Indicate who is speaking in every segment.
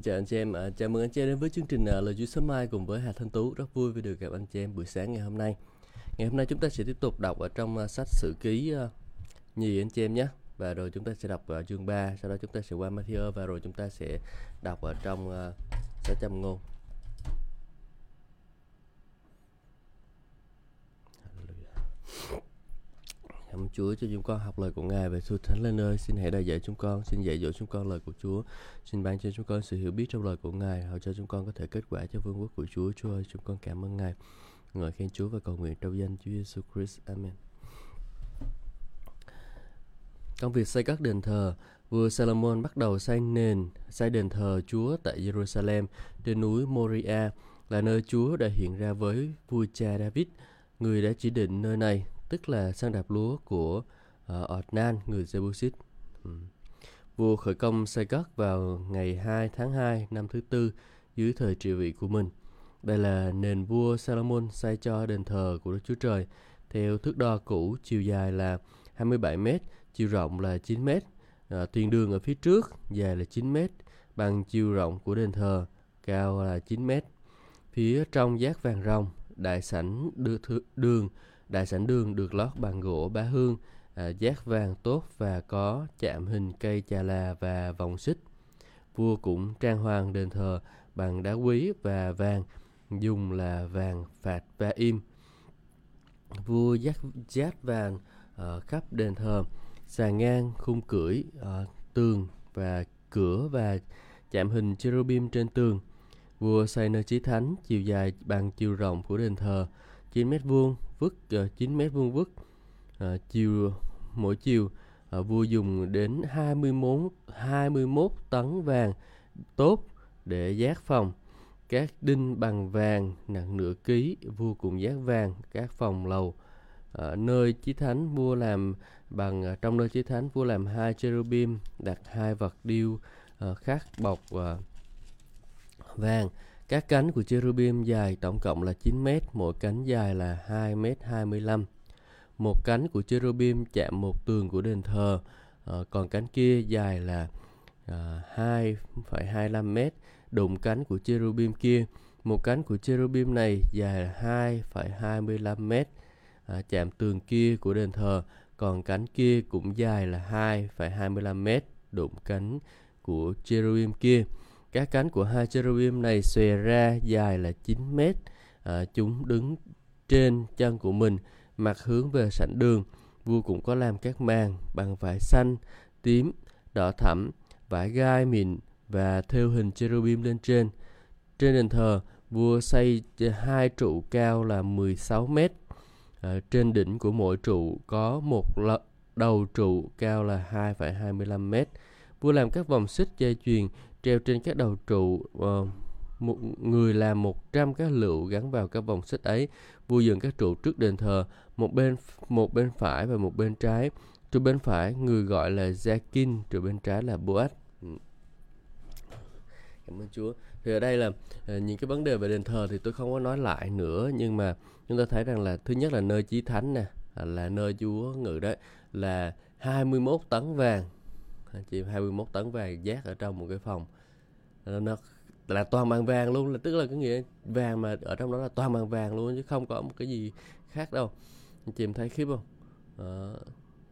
Speaker 1: Xin chào anh chị em, à, chào mừng anh chị em đến với chương trình à, Lời Chúa sớm mai cùng với Hà Thanh Tú. Rất vui vì được gặp anh chị em buổi sáng ngày hôm nay. Ngày hôm nay chúng ta sẽ tiếp tục đọc ở trong à, sách Sử Ký à, nhì anh chị em nhé. Và rồi chúng ta sẽ đọc ở chương 3, sau đó chúng ta sẽ qua Matthew và rồi chúng ta sẽ đọc ở trong à, sách Châm Ngôn. Hallelujah. Cảm ơn Chúa cho chúng con học lời của Ngài về thưa Thánh Lên ơi, xin hãy dạy dạy chúng con, xin dạy dỗ chúng con lời của Chúa, xin ban cho chúng con sự hiểu biết trong lời của Ngài, hầu cho chúng con có thể kết quả cho vương quốc của Chúa. Chúa ơi, chúng con cảm ơn Ngài. Ngợi khen Chúa và cầu nguyện trong danh Chúa Giêsu Christ. Amen. Công việc xây các đền thờ, vua Salomon bắt đầu xây nền, xây đền thờ Chúa tại Jerusalem trên núi Moria, là nơi Chúa đã hiện ra với vua cha David, người đã chỉ định nơi này tức là sang đạp lúa của ờ, uh, Ornan, người Jebusit. Ừ. Vua khởi công xây cất vào ngày 2 tháng 2 năm thứ tư dưới thời trị vị của mình. Đây là nền vua Salomon xây cho đền thờ của Đức Chúa Trời theo thước đo cũ chiều dài là 27 m, chiều rộng là 9 m. À, tiền đường ở phía trước dài là 9 m, bằng chiều rộng của đền thờ cao là 9 m. Phía trong giác vàng rồng, đại sảnh đưa đường Đại sảnh đường được lót bằng gỗ bá hương, à, giác vàng tốt và có chạm hình cây chà là và vòng xích. Vua cũng trang hoàng đền thờ bằng đá quý và vàng, dùng là vàng phạt và im. Vua giác giác vàng ở khắp đền thờ, sàn ngang khung cưỡi, uh, tường và cửa và chạm hình cherubim trên tường. Vua xây nơi chí thánh chiều dài bằng chiều rộng của đền thờ 9 mét vuông vứt ờ, uh, 9 mét vuông vứt. Uh, chiều mỗi chiều uh, vua dùng đến 21 21 tấn vàng tốt để giác phòng. Các đinh bằng vàng nặng nửa ký vua cùng giác vàng các phòng lầu. Ở nơi chí thánh vua làm bằng trong nơi chí thánh vua làm hai cherubim đặt hai vật điêu uh, khắc bọc uh, vàng các cánh của cherubim dài tổng cộng là 9 mét, mỗi cánh dài là 2 mét 25. Một cánh của cherubim chạm một tường của đền thờ, à, còn cánh kia dài là ờ, à, 2,25 mét, đụng cánh của cherubim kia. Một cánh của cherubim này dài là 2,25 mét, à, chạm tường kia của đền thờ, còn cánh kia cũng dài là 2,25 mét, đụng cánh của cherubim kia. Các cánh của hai cherubim này xòe ra dài là 9 mét. À, chúng đứng trên chân của mình, mặt hướng về sảnh đường. Vua cũng có làm các màn bằng vải xanh, tím, đỏ thẫm, vải gai mịn và theo hình cherubim lên trên. Trên đền thờ, vua xây hai trụ cao là 16 mét. À, trên đỉnh của mỗi trụ có một đầu trụ cao là 2,25 mét. Vua làm các vòng xích dây chuyền treo trên các đầu trụ uh, một người làm 100 cái lựu gắn vào các vòng xích ấy vui dựng các trụ trước đền thờ một bên một bên phải và một bên trái. Trụ bên phải người gọi là Jakin trụ bên trái là Boaz ừ. cảm ơn Chúa. Thì ở đây là uh, những cái vấn đề về đền thờ thì tôi không có nói lại nữa nhưng mà chúng ta thấy rằng là thứ nhất là nơi chí thánh nè à, là nơi Chúa ngự đấy là 21 tấn vàng chị 21 tấn vàng giác ở trong một cái phòng. Nó là toàn bằng vàng luôn là tức là cái nghĩa vàng mà ở trong đó là toàn bằng vàng luôn chứ không có một cái gì khác đâu. Anh chị em thấy khiếp không? À,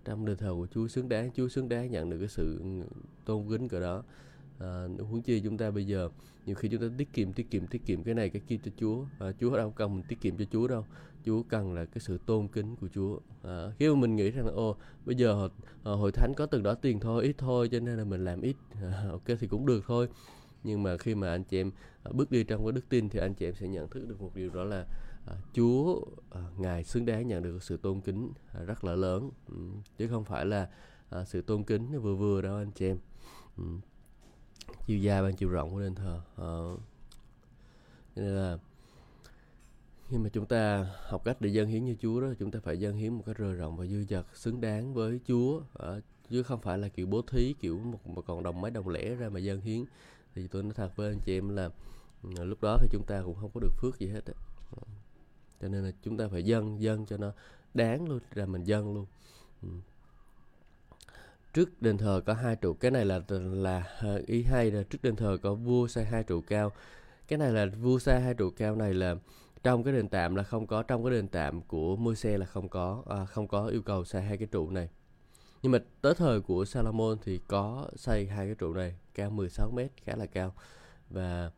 Speaker 1: trong đời thờ của Chúa xứng đáng Chúa xứng đáng nhận được cái sự tôn kính cỡ đó. À, huống chi chúng ta bây giờ nhiều khi chúng ta tiết kiệm tiết kiệm tiết kiệm cái này cái kia cho Chúa. À, Chúa đâu cần mình tiết kiệm cho Chúa đâu. Chúa cần là cái sự tôn kính của Chúa. À, khi mà mình nghĩ rằng là ô bây giờ à, hội thánh có từng đó tiền thôi ít thôi cho nên là mình làm ít. À, ok thì cũng được thôi. Nhưng mà khi mà anh chị em à, bước đi trong cái đức tin thì anh chị em sẽ nhận thức được một điều đó là à, Chúa à, ngài xứng đáng nhận được sự tôn kính à, rất là lớn. Ừ, chứ không phải là à, sự tôn kính vừa vừa đâu anh chị em. Ừ. chiều dài bằng chiều rộng của đền thờ à, nên là khi mà chúng ta học cách để dâng hiến như Chúa đó chúng ta phải dâng hiến một cách rời rộng và dư dật xứng đáng với Chúa. À, chứ không phải là kiểu bố thí kiểu một, một còn đồng mấy đồng lẻ ra mà dâng hiến. Thì tôi nói thật với anh chị em là ừ, lúc đó thì chúng ta cũng không có được phước gì hết á. Ờ, cho nên là chúng ta phải dâng dâng cho nó đáng luôn ra mình dâng luôn. Ừ. trước đền thờ có hai trụ cái này là là ờ, ý hay là trước đền thờ có vua xây hai trụ cao. Cái này là vua xây hai trụ cao này là trong cái đền tạm là không có trong cái đền tạm của môi xe là không có à, không có yêu cầu xây hai cái trụ này. Nhưng mà tới thời của Salomon thì có xây hai cái trụ này cao 16 mét khá là cao. Và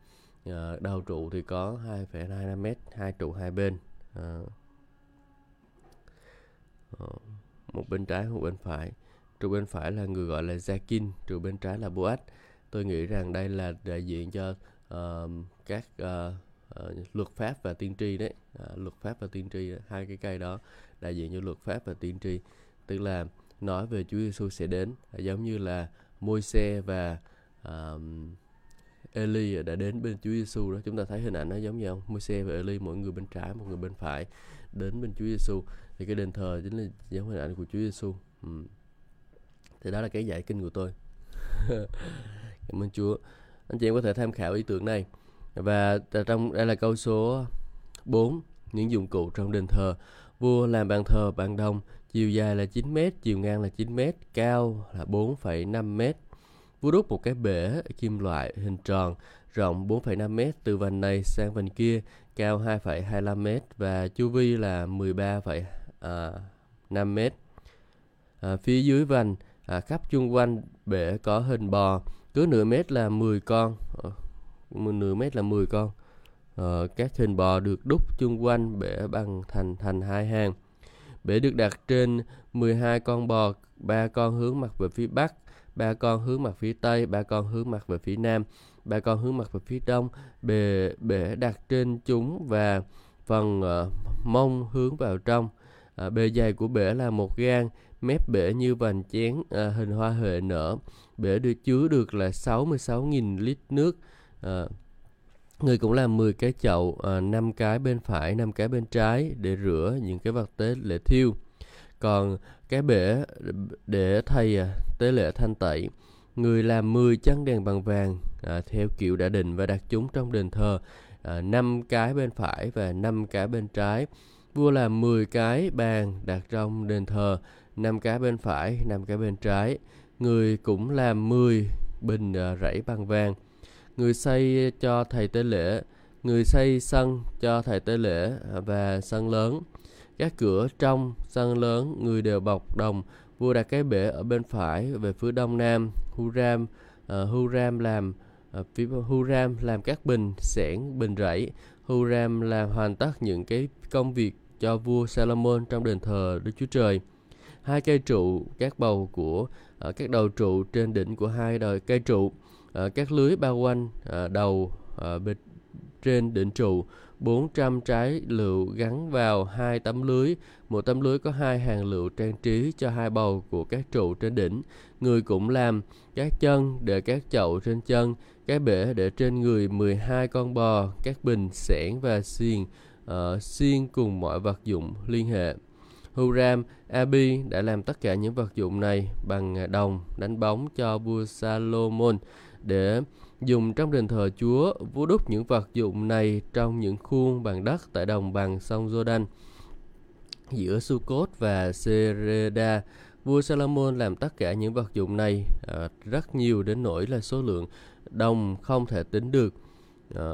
Speaker 1: à, đầu trụ thì có 2,25 mét hai trụ hai bên à, ờ, một bên trái một bên phải. Trụ bên phải là người gọi là Zakin trụ bên trái là Boaz. Tôi nghĩ rằng đây là đại diện cho uh, các uh, uh, luật pháp và tiên tri đấy. Uh, luật pháp và tiên tri hai cái cây đó đại diện cho luật pháp và tiên tri. Tức là nói về Chúa Giêsu sẽ đến ờ, giống như là Môi-se và uh, Eli đã đến bên Chúa Giêsu đó. Chúng ta thấy hình ảnh nó giống như không? Môi-se và Eli mỗi người bên trái một người bên phải đến bên Chúa Giêsu thì cái đền thờ chính là giống hình ảnh của Chúa Giêsu ừ. thì đó là cái giải kinh của tôi. Cảm ơn Chúa. Anh chị em có thể tham khảo ý tưởng này và trong đây là câu số 4 những dụng cụ trong đền thờ vua làm bàn thờ bằng đồng chiều dài là 9 m, chiều ngang là 9 m, cao là 4,5 m. Vua đúc một cái bể kim loại hình tròn rộng 4,5 m từ vành này sang vành kia, cao 2,25 m và chu vi là 13,5 à, m. À, phía dưới vành à, khắp chung quanh bể có hình bò, cứ nửa mét là 10 con, à, nửa mét là 10 con. ờ, các hình bò được đúc chung quanh bể bằng thành thành hai hàng. Bể được đặt trên 12 con bò, ba con hướng mặt về phía bắc, ba con hướng mặt phía tây, ba con hướng mặt về phía nam, ba con hướng mặt về phía đông. Bể bể đặt trên chúng và phần uh, mông hướng vào trong. À, bề dày của bể là một gang, mép bể như vành chén à, hình hoa huệ nở. Bể được chứa được là 66.000 lít nước. À, Người cũng làm 10 cái chậu, ờ, à, 5 cái bên phải, 5 cái bên trái để rửa những cái vật tế lễ thiêu. Còn cái bể để thay à, tế lễ thanh tẩy. Người làm 10 chân đèn bằng vàng à, theo kiểu đã định và đặt chúng trong đền thờ. À, 5 cái bên phải và 5 cái bên trái. Vua làm 10 cái bàn đặt trong đền thờ, 5 cái bên phải, 5 cái bên trái. Người cũng làm 10 bình à, rẫy bằng vàng người xây cho thầy tế lễ, người xây sân cho thầy tế lễ và sân lớn. Các cửa trong sân lớn người đều bọc đồng. Vua đặt cái bể ở bên phải về phía đông nam. Huram uh, ờ, Huram làm uh, phía Huram làm các bình sẻn bình rẫy. Huram làm hoàn tất những cái công việc cho vua Salomon trong đền thờ Đức Chúa Trời. Hai cây trụ, các bầu của uh, các đầu trụ trên đỉnh của hai đời cây trụ à, các lưới bao quanh à, đầu à, bên trên đỉnh trụ 400 trái lựu gắn vào hai tấm lưới. Một tấm lưới có hai hàng lựu trang trí cho hai bầu của các trụ trên đỉnh. Người cũng làm các chân để các chậu trên chân cái bể để trên người 12 con bò các bình xẻng và xiên uh, xiên cùng mọi vật dụng liên hệ. Huram Abi đã làm tất cả những vật dụng này bằng đồng đánh bóng cho vua Salomon để dùng trong đền thờ Chúa, vua đúc những vật dụng này trong những khuôn bằng đất tại đồng bằng sông Jordan. Giữa Sukkot và Sereda, vua Salomon làm tất cả những vật dụng này à, rất nhiều đến nỗi là số lượng đồng không thể tính được. À,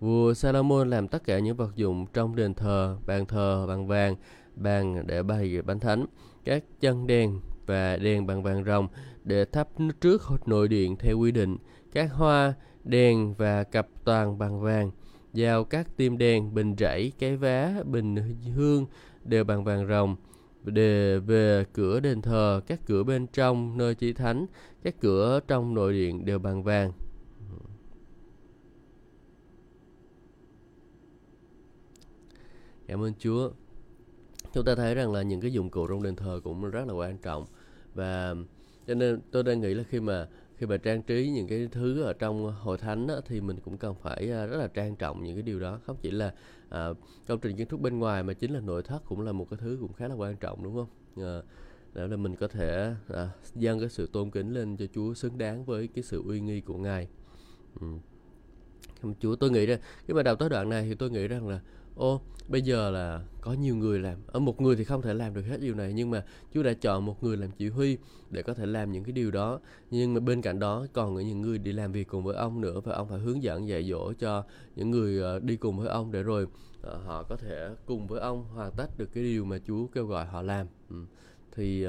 Speaker 1: vua Salomon làm tất cả những vật dụng trong đền thờ, bàn thờ bằng vàng, bàn để bày bánh thánh, các chân đèn và đèn bằng vàng rồng để thắp trước nội điện theo quy định. Các hoa, đèn và cặp toàn bằng vàng. Giao các tim đèn, bình rẫy, cái vá, bình hương đều bằng vàng rồng. Đề về cửa đền thờ, các cửa bên trong nơi chỉ thánh, các cửa trong nội điện đều bằng vàng. Cảm ơn Chúa. Chúng ta thấy rằng là những cái dụng cụ trong đền thờ cũng rất là quan trọng và cho nên tôi đang nghĩ là khi mà khi mà trang trí những cái thứ ở trong hội thánh á, thì mình cũng cần phải à, rất là trang trọng những cái điều đó. Không chỉ là à, công trình kiến trúc bên ngoài mà chính là nội thất cũng là một cái thứ cũng khá là quan trọng đúng không? Ờ, à, để là mình có thể à, dâng cái sự tôn kính lên cho Chúa xứng đáng với cái sự uy nghi của Ngài. Ừ. Chúa tôi nghĩ rằng khi mà đọc tới đoạn này thì tôi nghĩ rằng là ô, bây giờ là có nhiều người làm. Ở một người thì không thể làm được hết điều này, nhưng mà Chúa đã chọn một người làm chỉ huy để có thể làm những cái điều đó. Nhưng mà bên cạnh đó, còn có những người đi làm việc cùng với ông nữa và ông phải hướng dẫn, dạy dỗ cho những người ờ, đi cùng với ông để rồi ờ, họ có thể cùng với ông hoàn tất được cái điều mà Chúa kêu gọi họ làm. Ừ. Thì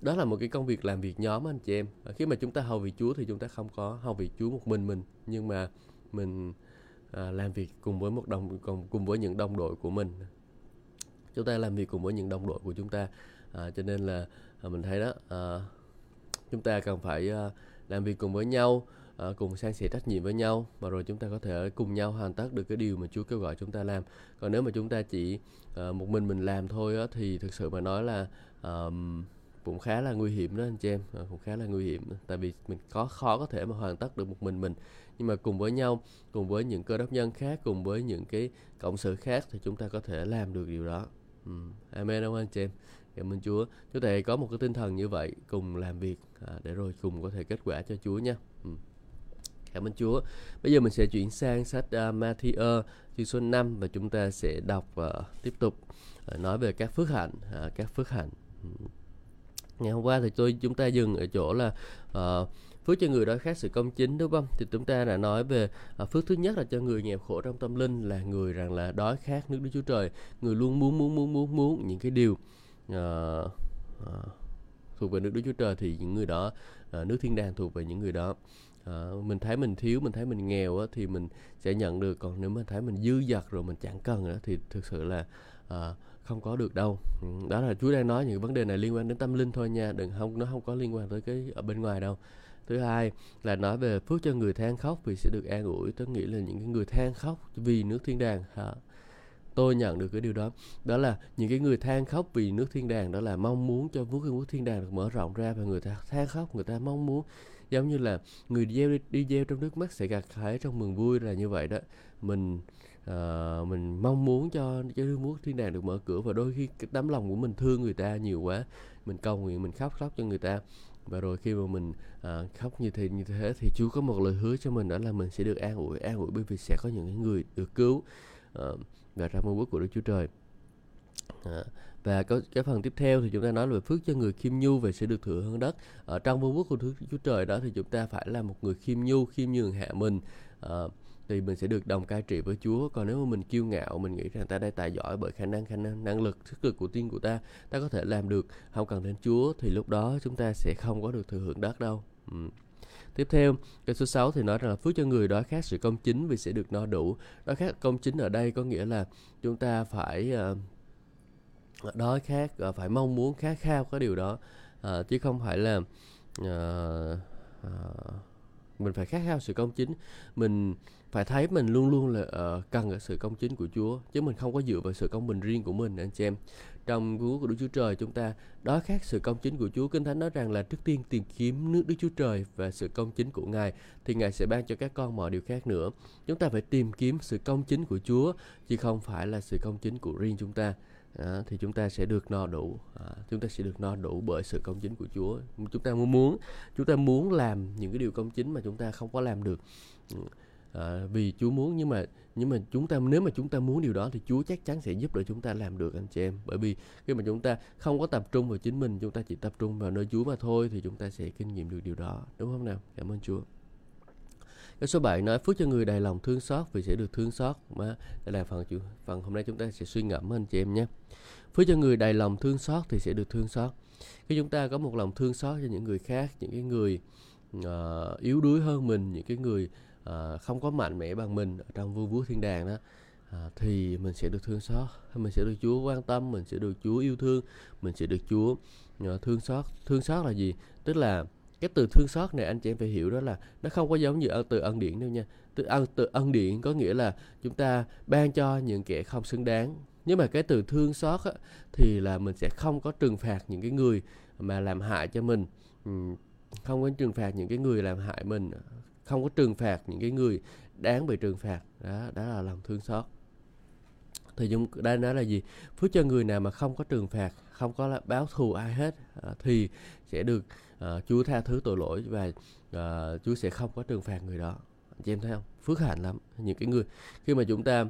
Speaker 1: đó là một cái công việc làm việc nhóm anh chị em. Khi mà chúng ta hầu việc Chúa thì chúng ta không có hầu việc Chúa một mình mình. Nhưng mà mình à, làm việc cùng với một đồng cùng cùng với những đồng đội của mình. Chúng ta làm việc cùng với những đồng đội của chúng ta à, cho nên là à, mình thấy đó à, chúng ta cần phải à, làm việc cùng với nhau à, cùng san sẻ trách nhiệm với nhau và rồi chúng ta có thể cùng nhau hoàn tất được cái điều mà Chúa kêu gọi chúng ta làm. Còn nếu mà chúng ta chỉ à, một mình mình làm thôi á, thì thực sự mà nói là à, cũng khá là nguy hiểm đó anh chị em à, cũng khá là nguy hiểm. Tại vì mình có khó có thể mà hoàn tất được một mình mình nhưng mà cùng với nhau cùng với những cơ đốc nhân khác cùng với những cái cộng sự khác thì chúng ta có thể làm được điều đó ừ. amen ông anh chị em cảm ơn Chúa chúng ta có một cái tinh thần như vậy cùng làm việc à, để rồi cùng có thể kết quả cho Chúa nha ừ. Cảm ơn Chúa. Bây giờ mình sẽ chuyển sang sách uh, Matthew chương số 5 và chúng ta sẽ đọc uh, tiếp tục uh, nói về các phước hạnh, uh, các phước hạnh. Ngày hôm qua thì tôi chúng ta dừng ở chỗ là uh, phước cho người đói khát sự công chính đúng không? Thì chúng ta đã nói về à, phước thứ nhất là cho người nghèo khổ trong tâm linh là người rằng là đói khát nước đức chúa trời người luôn muốn muốn muốn muốn muốn những cái điều à, à, thuộc về nước đức chúa trời thì những người đó à, nước thiên đàng thuộc về những người đó. À, mình thấy mình thiếu mình thấy mình nghèo á, thì mình sẽ nhận được còn nếu mình thấy mình dư dật rồi mình chẳng cần nữa thì thực sự là à, không có được đâu. Ừ, đó là Chúa đang nói những vấn đề này liên quan đến tâm linh thôi nha đừng không nó không có liên quan tới cái ở bên ngoài đâu. Thứ hai là nói về phước cho người than khóc vì sẽ được an ủi. Tôi nghĩ là những cái người than khóc vì nước thiên đàng hả? Tôi nhận được cái điều đó. Đó là những cái người than khóc vì nước thiên đàng đó là mong muốn cho vũ khí quốc thiên đàng được mở rộng ra và người ta than khóc người ta mong muốn. Giống như là người gieo đi, đi gieo trong nước mắt sẽ gặt hái trong mừng vui là như vậy đó. Mình uh, mình mong muốn cho cái muốn thiên đàng được mở cửa và đôi khi cái tấm lòng của mình thương người ta nhiều quá mình cầu nguyện mình khóc khóc cho người ta. Và rồi khi mà mình à, khóc như thế như thế thì Chúa có một lời hứa cho mình đó là mình sẽ được an ủi an ủi bởi vì sẽ có những người được cứu à, và trong mong ước của Đức Chúa Trời. À, và cái, cái phần tiếp theo thì chúng ta nói về phước cho người khiêm nhu về sẽ được thừa hơn đất. Ở trong vương quốc của Đức Chúa Trời đó thì chúng ta phải là một người khiêm nhu khiêm nhường hạ mình. À, thì mình sẽ được đồng cai trị với Chúa còn nếu mà mình kiêu ngạo mình nghĩ rằng ta đây tài giỏi bởi khả năng khả năng năng lực sức lực của tiên của ta ta có thể làm được không cần đến Chúa thì lúc đó chúng ta sẽ không có được thừa hưởng đất đâu ừ. Tiếp theo, cái số 6 thì nói rằng là phước cho người đó khát sự công chính vì sẽ được no đủ. Đó khát công chính ở đây có nghĩa là chúng ta phải uh, đói khát, uh, phải mong muốn khát khao cái điều đó. Uh, chứ không phải là uh, uh, mình phải khát khao sự công chính. Mình phải thấy mình luôn luôn là uh, cần ở sự công chính của Chúa chứ mình không có dựa vào sự công bình riêng của mình anh chị em. Trong vua của Đức Chúa Trời chúng ta đó khác sự công chính của Chúa. Kinh Thánh nói rằng là trước tiên tìm kiếm nước Đức Chúa Trời và sự công chính của Ngài thì Ngài sẽ ban cho các con mọi điều khác nữa. Chúng ta phải tìm kiếm sự công chính của Chúa chứ không phải là sự công chính của riêng chúng ta. À, thì chúng ta sẽ được no đủ. À, chúng ta sẽ được no đủ bởi sự công chính của Chúa. Chúng ta muốn chúng ta muốn làm những cái điều công chính mà chúng ta không có làm được. Ừ à, vì Chúa muốn nhưng mà nhưng mà chúng ta nếu mà chúng ta muốn điều đó thì Chúa chắc chắn sẽ giúp đỡ chúng ta làm được anh chị em. Bởi vì khi mà chúng ta không có tập trung vào chính mình chúng ta chỉ tập trung vào nơi Chúa mà thôi thì chúng ta sẽ kinh nghiệm được điều đó đúng không nào? Cảm ơn Chúa. Cái số 7 nói phước cho người đầy lòng thương xót vì sẽ được thương xót. Mà đây là phần phần hôm nay chúng ta sẽ suy ngẫm anh chị em nhé. Phước cho người đầy lòng thương xót thì sẽ được thương xót. Khi chúng ta có một lòng thương xót cho những người khác những cái người uh, yếu đuối hơn mình những cái người à, không có mạnh mẽ bằng mình ở trong vương quốc thiên đàng đó. À, thì mình sẽ được thương xót mình sẽ được Chúa quan tâm mình sẽ được Chúa yêu thương mình sẽ được Chúa ờ, thương xót. Thương xót là gì? Tức là cái từ thương xót này anh chị em phải hiểu đó là nó không có giống như từ ân điển đâu nha. Từ ân từ ân điển có nghĩa là chúng ta ban cho những kẻ không xứng đáng. Nhưng mà cái từ thương xót á, thì là mình sẽ không có trừng phạt những cái người mà làm hại cho mình. Không có trừng phạt những cái người làm hại mình không có trừng phạt những cái người đáng bị trừng phạt. Đó đó là lòng thương xót. Thì chúng đây nói là gì? Phước cho người nào mà không có trừng phạt không có là báo thù ai hết à, thì sẽ được à, Chúa tha thứ tội lỗi và à, Chúa sẽ không có trừng phạt người đó. Chị em thấy không? Phước hạnh lắm. Những cái người khi mà chúng ta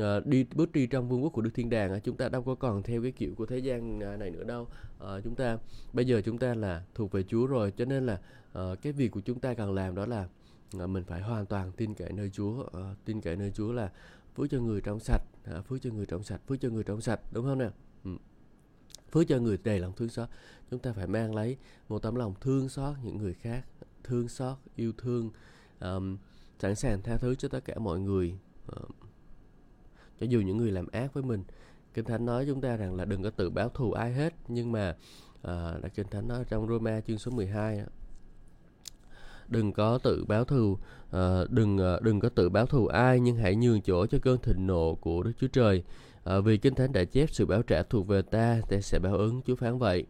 Speaker 1: uh, đi bước đi trong vương quốc của đức thiên đàng chúng ta đâu có còn theo cái kiểu của thế gian à, này nữa đâu. Uh, chúng ta bây giờ chúng ta là thuộc về chúa rồi cho nên là uh, cái việc của chúng ta cần làm đó là uh, Ờ, mình phải hoàn toàn tin cậy nơi chúa. Ờ, tin cậy nơi chúa là phước cho người trong sạch. Ờ, phước cho người trong sạch phước cho người trong sạch đúng không nào phước cho người đầy lòng thương xót. Chúng ta phải mang lấy một tấm lòng thương xót những người khác thương xót yêu thương um, sẵn sàng tha thứ cho tất cả mọi người. Uh, cho dù những người làm ác với mình. Kinh thánh nói chúng ta rằng là đừng có tự báo thù ai hết nhưng mà uh, đã kinh thánh nói trong Roma chương số 12 đừng có tự báo thù uh, đừng uh, đừng có tự báo thù ai nhưng hãy nhường chỗ cho cơn thịnh nộ của Đức Chúa Trời uh, vì kinh thánh đã chép sự báo trả thuộc về ta ta sẽ báo ứng Chúa phán vậy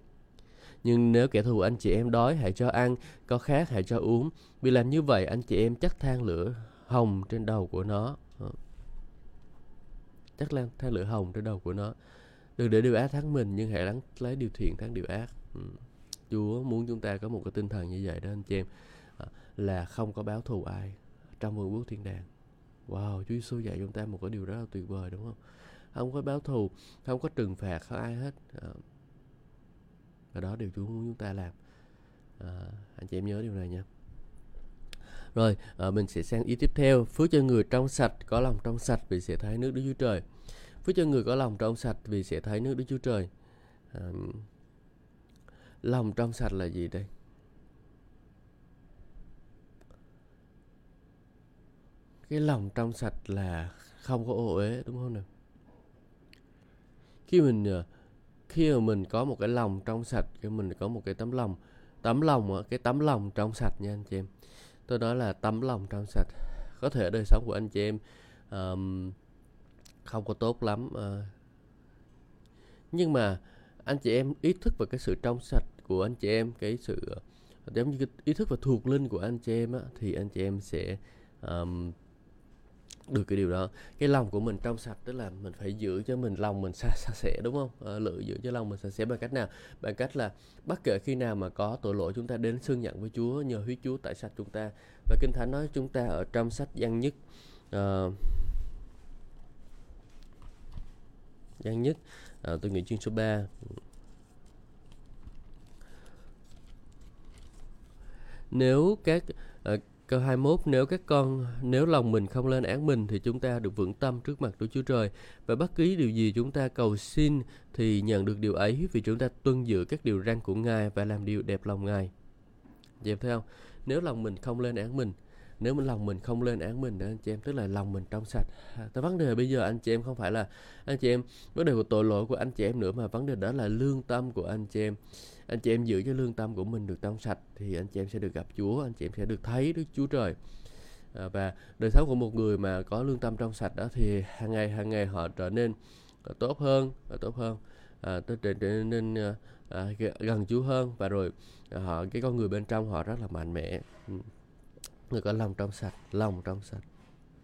Speaker 1: nhưng nếu kẻ thù anh chị em đói hãy cho ăn, có khát hãy cho uống. Vì làm như vậy anh chị em chắc than lửa hồng trên đầu của nó. Chắc là than lửa hồng trên đầu của nó. Đừng để điều ác thắng mình nhưng hãy lắng lấy điều thiện thắng điều ác. Ừ. Chúa muốn chúng ta có một cái tinh thần như vậy đó anh chị em. Là không có báo thù ai trong vương quốc thiên đàng. Wow, Chúa Giêsu dạy chúng ta một cái điều rất là tuyệt vời đúng không? Không có báo thù, không có trừng phạt không ai hết. À, và đó điều Chúa muốn chúng ta làm à, anh chị em nhớ điều này nha rồi à, mình sẽ sang ý tiếp theo phước cho người trong sạch có lòng trong sạch vì sẽ thấy nước Đức Chúa Trời phước cho người có lòng trong sạch vì sẽ thấy nước Đức Chúa Trời à, lòng trong sạch là gì đây cái lòng trong sạch là không có ô uế đúng không nào? Khi mình ờ, khi mà mình có một cái lòng trong sạch khi mình có một cái tấm lòng tấm lòng cái tấm lòng trong sạch nha anh chị em. Tôi nói là tấm lòng trong sạch. Có thể đời sống của anh chị em um, không có tốt lắm uh, nhưng mà anh chị em ý thức về cái sự trong sạch của anh chị em cái sự ờ, giống như cái ý thức và thuộc linh của anh chị em á, thì anh chị em sẽ um, được cái điều đó. Cái lòng của mình trong sạch tức là mình phải giữ cho mình lòng mình sạch sẽ đúng không? À, lựa giữ cho lòng mình sạch sẽ bằng cách nào? Bằng cách là bất kể khi nào mà có tội lỗi chúng ta đến xưng nhận với Chúa nhờ huyết Chúa tại sạch chúng ta. Và kinh thánh nói chúng ta ở trong sách gian nhất ờ, uh, gian nhất uh, tôi nghĩ chương số 3 nếu các uh, Câu 21 Nếu các con, nếu lòng mình không lên án mình thì chúng ta được vững tâm trước mặt Đức Chúa Trời và bất cứ điều gì chúng ta cầu xin thì nhận được điều ấy vì chúng ta tuân giữ các điều răn của Ngài và làm điều đẹp lòng Ngài. Dạ dẹp theo thấy không? Nếu lòng mình không lên án mình nếu mà lòng mình không lên án mình đó anh chị em tức là lòng mình trong sạch. À, tới vấn đề bây giờ anh chị em không phải là anh chị em vấn đề của tội lỗi của anh chị em nữa mà vấn đề đó là lương tâm của anh chị em. Anh chị em giữ cho lương tâm của mình được trong sạch thì anh chị em sẽ được gặp Chúa anh chị em sẽ được thấy Đức Chúa Trời. À, và đời sống của một người mà có lương tâm trong sạch đó thì hàng ngày hàng ngày họ trở nên tốt hơn tốt hơn. À, à trở, trở nên à, gần Chúa hơn. Và rồi à, họ cái con người bên trong họ rất là mạnh mẽ. Ừ người có lòng trong sạch lòng trong sạch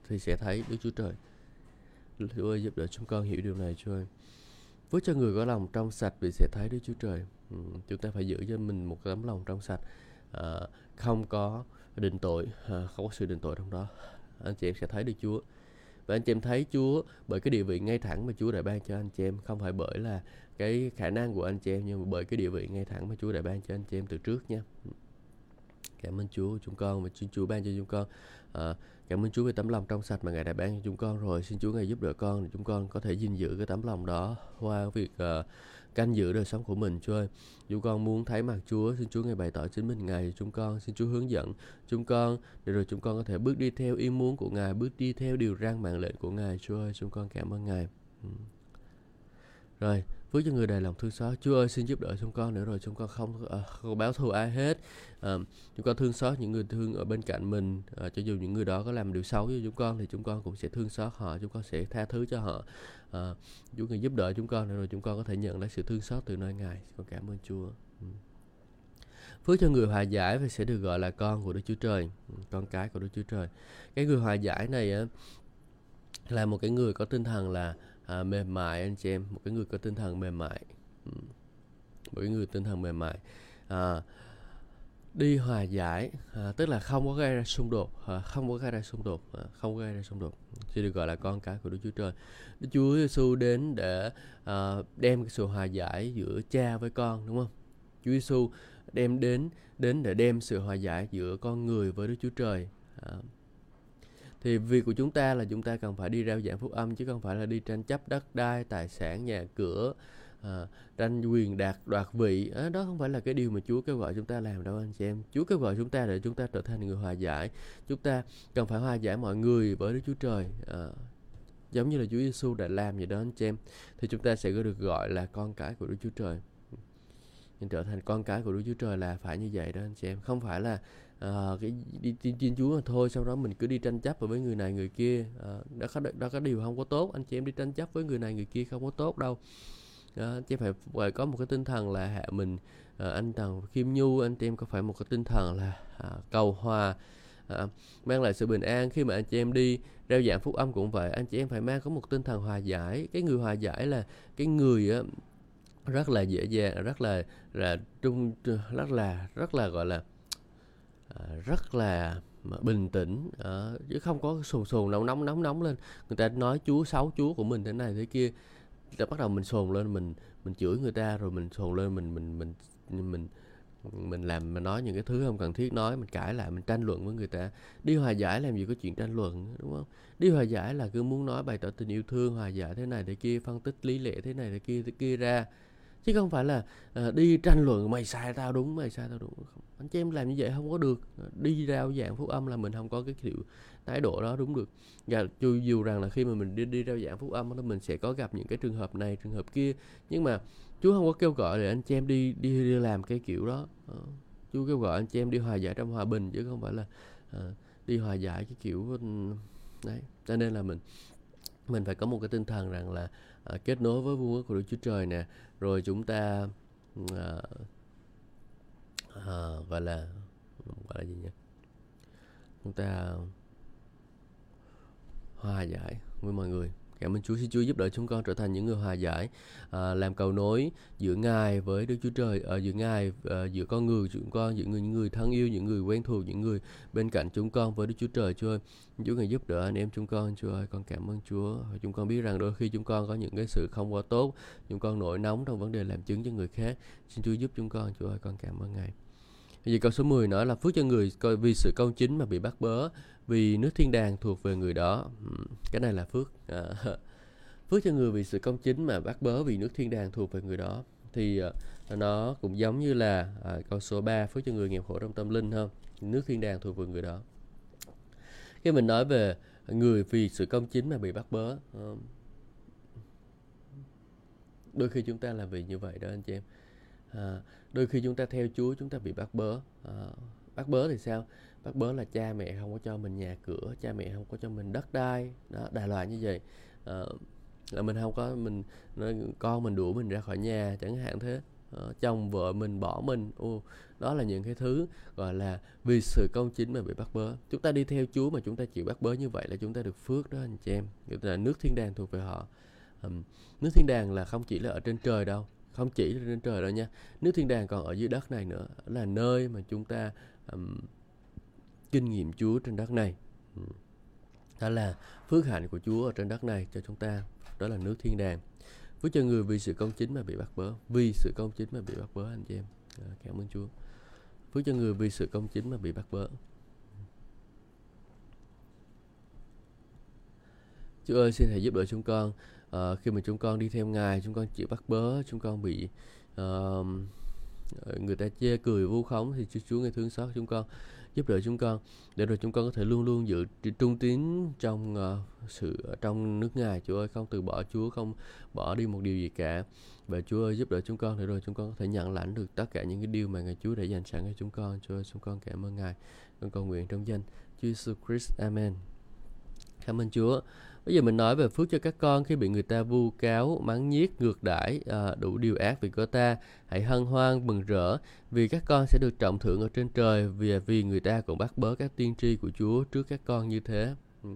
Speaker 1: thì sẽ thấy Đức Chúa Trời. Chúa ơi giúp đỡ chúng con hiểu điều này Chúa ơi với cho người có lòng trong sạch vì sẽ thấy Đức Chúa Trời. Ừ, chúng ta phải giữ cho mình một tấm lòng trong sạch. À, không có định tội à, không có sự định tội trong đó. Anh chị em sẽ thấy được Chúa. Và anh chị em thấy Chúa bởi cái địa vị ngay thẳng mà Chúa đã ban cho anh chị em. Không phải bởi là cái khả năng của anh chị em nhưng mà bởi cái địa vị ngay thẳng mà Chúa đã ban cho anh chị em từ trước nha cảm ơn Chúa chúng con và xin Chúa ban cho chúng con à, cảm ơn Chúa về tấm lòng trong sạch mà Ngài đã ban cho chúng con rồi xin Chúa Ngài giúp đỡ con để chúng con có thể gìn giữ cái tấm lòng đó qua việc uh, canh giữ đời sống của mình Chúa ơi. Chúng con muốn thấy mặt Chúa, xin Chúa ngài bày tỏ chính mình Ngài chúng con, xin Chúa hướng dẫn chúng con để rồi chúng con có thể bước đi theo ý muốn của Ngài, bước đi theo điều răn mạng lệnh của Ngài Chúa ơi, chúng con cảm ơn Ngài. Ừ. Rồi, với cho người đầy lòng thương xót. Chúa ơi xin giúp đỡ chúng con nữa rồi chúng con không, uh, không báo thù ai hết. Uh, chúng con thương xót những người thương ở bên cạnh mình. Uh, cho dù những người đó có làm điều xấu với chúng con thì chúng con cũng sẽ thương xót họ chúng con sẽ tha thứ cho họ. Uh, Chúa người giúp đỡ chúng con rồi chúng con có thể nhận lấy sự thương xót từ nơi Ngài. Con cảm ơn Chúa. Ừ. Phước cho người hòa giải và sẽ được gọi là con của Đức Chúa Trời, ừ, con cái của Đức Chúa Trời. Cái người hòa giải này á, là một cái người có tinh thần là à, mềm mại anh chị em một cái người có tinh thần mềm mại. Ừ. Một cái người tinh thần mềm mại. À, đi hòa giải à, tức là không có gây ra xung đột à, không có gây ra xung đột à, không có gây ra xung đột. Thì được gọi là con cái của Đức Chúa Trời. Đức Chúa Giêsu đến để à, đem cái sự hòa giải giữa cha với con đúng không? Chúa Giêsu đem đến đến để đem sự hòa giải giữa con người với Đức Chúa Trời. À, thì việc của chúng ta là chúng ta cần phải đi rao giảng phúc âm chứ không phải là đi tranh chấp đất đai tài sản nhà cửa à, tranh quyền đạt đoạt vị. À, đó không phải là cái điều mà Chúa kêu gọi chúng ta làm đâu anh chị em. Chúa kêu gọi chúng ta để chúng ta trở thành người hòa giải. Chúng ta cần phải hòa giải mọi người bởi Đức Chúa Trời. À, giống như là Chúa Giêsu đã làm vậy đó anh chị em thì chúng ta sẽ được gọi là con cái của Đức Chúa Trời. Nhưng trở thành con cái của Đức Chúa Trời là phải như vậy đó anh chị em. Không phải là à, cái đi tin tin Chúa mà thôi sau đó mình cứ đi tranh chấp với người này người kia. Ờ, à, đó có đó có điều không có tốt anh chị em đi tranh chấp với người này người kia không có tốt đâu. Ờ, đó, chứ phải phải có một cái tinh thần là hạ mình. À, anh tần khiêm nhu anh chị em có phải một cái tinh thần là à, cầu hòa à, mang lại sự bình an khi mà anh chị em đi rao giảng phúc âm cũng vậy. Anh chị em phải mang có một tinh thần hòa giải. Cái người hòa giải là cái người á rất là dễ dàng rất là là trung rất là rất là gọi là Ờ, rất là bình tĩnh ờ, chứ không có sồn sồn nóng nóng nóng nóng lên. Người ta nói chúa xấu chúa của mình thế này thế kia. Ta bắt đầu mình sồn lên, mình mình chửi người ta, rồi mình sồn lên, mình mình mình mình mình làm mà nói những cái thứ không cần thiết nói, mình cãi lại, mình tranh luận với người ta. Đi hòa giải làm gì có chuyện tranh luận, đúng không? Đi hòa giải là cứ muốn nói bày tỏ tình yêu thương, hòa giải thế này thế kia, phân tích lý lẽ thế này thế kia thế kia ra chứ không phải là uh, đi tranh luận mày sai tao đúng mày sai tao đúng không? Anh chị em làm như vậy không có được. Ờ, đi rao giảng phúc âm là mình không có cái kiểu thái độ đó đúng được. Và dù, dù rằng là khi mà mình đi đi rao giảng phúc âm đó mình sẽ có gặp những cái trường hợp này trường hợp kia. Nhưng mà chú không có kêu gọi để anh chị em đi đi, đi làm cái kiểu đó. Ờ, uh, chú kêu gọi anh chị em đi hòa giải trong hòa bình chứ không phải là uh, đi hòa giải cái kiểu ừ, đấy. Cho nên là mình mình phải có một cái tinh thần rằng là à, kết nối với vương quốc của Đức Chúa Trời nè rồi chúng ta à, à, gọi là gọi là gì nhỉ? Chúng ta hòa giải với mọi người. Cảm ơn Chúa, xin Chúa giúp đỡ chúng con trở thành những người hòa giải, à, làm cầu nối giữa Ngài với Đức Chúa Trời, à, giữa Ngài, à, giữa con người chúng con, giữa người, những người thân yêu, những người quen thuộc, những người bên cạnh chúng con với Đức Chúa Trời, Chúa ơi. Chúa Ngài giúp đỡ anh em chúng con, Chúa ơi, con cảm ơn Chúa. Chúng con biết rằng đôi khi chúng con có những cái sự không quá tốt, chúng con nổi nóng trong vấn đề làm chứng cho người khác. Xin Chúa giúp chúng con, Chúa ơi, con cảm ơn Ngài vì câu số 10 nữa là phước cho người coi vì sự công chính mà bị bắt bớ vì nước thiên đàng thuộc về người đó. Cái này là phước. À, phước cho người vì sự công chính mà bắt bớ vì nước thiên đàng thuộc về người đó. Thì à, nó cũng giống như là à, câu số 3 phước cho người nghèo khổ trong tâm linh hơn. Nước thiên đàng thuộc về người đó. Khi mình nói về người vì sự công chính mà bị bắt bớ đôi khi chúng ta làm việc như vậy đó anh chị em à, đôi khi chúng ta theo Chúa chúng ta bị bắt bớ. À, bắt bớ thì sao? Bắt bớ là cha mẹ không có cho mình nhà cửa cha mẹ không có cho mình đất đai. Đó đại loại như vậy. À, là mình không có mình con mình đuổi mình ra khỏi nhà chẳng hạn thế. À, chồng vợ mình bỏ mình. Ô đó là những cái thứ gọi là vì sự công chính mà bị bắt bớ. Chúng ta đi theo Chúa mà chúng ta chịu bắt bớ như vậy là chúng ta được phước đó anh chị em. Là nước thiên đàng thuộc về họ. À, nước thiên đàng là không chỉ là ở trên trời đâu không chỉ là trên trời đâu nha. Nước thiên đàng còn ở dưới đất này nữa là nơi mà chúng ta um, kinh nghiệm Chúa trên đất này. Đó là phước hạnh của Chúa ở trên đất này cho chúng ta. Đó là nước thiên đàng. Với cho người vì sự công chính mà bị bắt bớ. Vì sự công chính mà bị bắt bớ anh chị em. À, cảm ơn Chúa. Phước cho người vì sự công chính mà bị bắt bớ. Chúa ơi xin hãy giúp đỡ chúng con uh, khi mà chúng con đi theo ngài chúng con chịu bắt bớ chúng con bị uh, người ta chê cười vu khống thì chúa, chúa ngài thương xót chúng con giúp đỡ chúng con để rồi chúng con có thể luôn luôn giữ trung tín trong uh, sự trong nước ngài. Chúa ơi không từ bỏ chúa không bỏ đi một điều gì cả. Và chúa ơi giúp đỡ chúng con để rồi chúng con có thể nhận lãnh được tất cả những cái điều mà ngài chúa đã dành sẵn cho chúng con. Chúa ơi chúng con cảm ơn ngài. Con cầu nguyện trong danh chúa Jesus Christ. Amen. Cảm ơn chúa. Bây giờ mình nói về phước cho các con khi bị người ta vu cáo, mắng nhiếc, ngược đãi, à, đủ điều ác vì có ta. Hãy hân hoan, mừng rỡ, vì các con sẽ được trọng thưởng ở trên trời, vì vì người ta cũng bắt bớ các tiên tri của Chúa trước các con như thế. Ừ.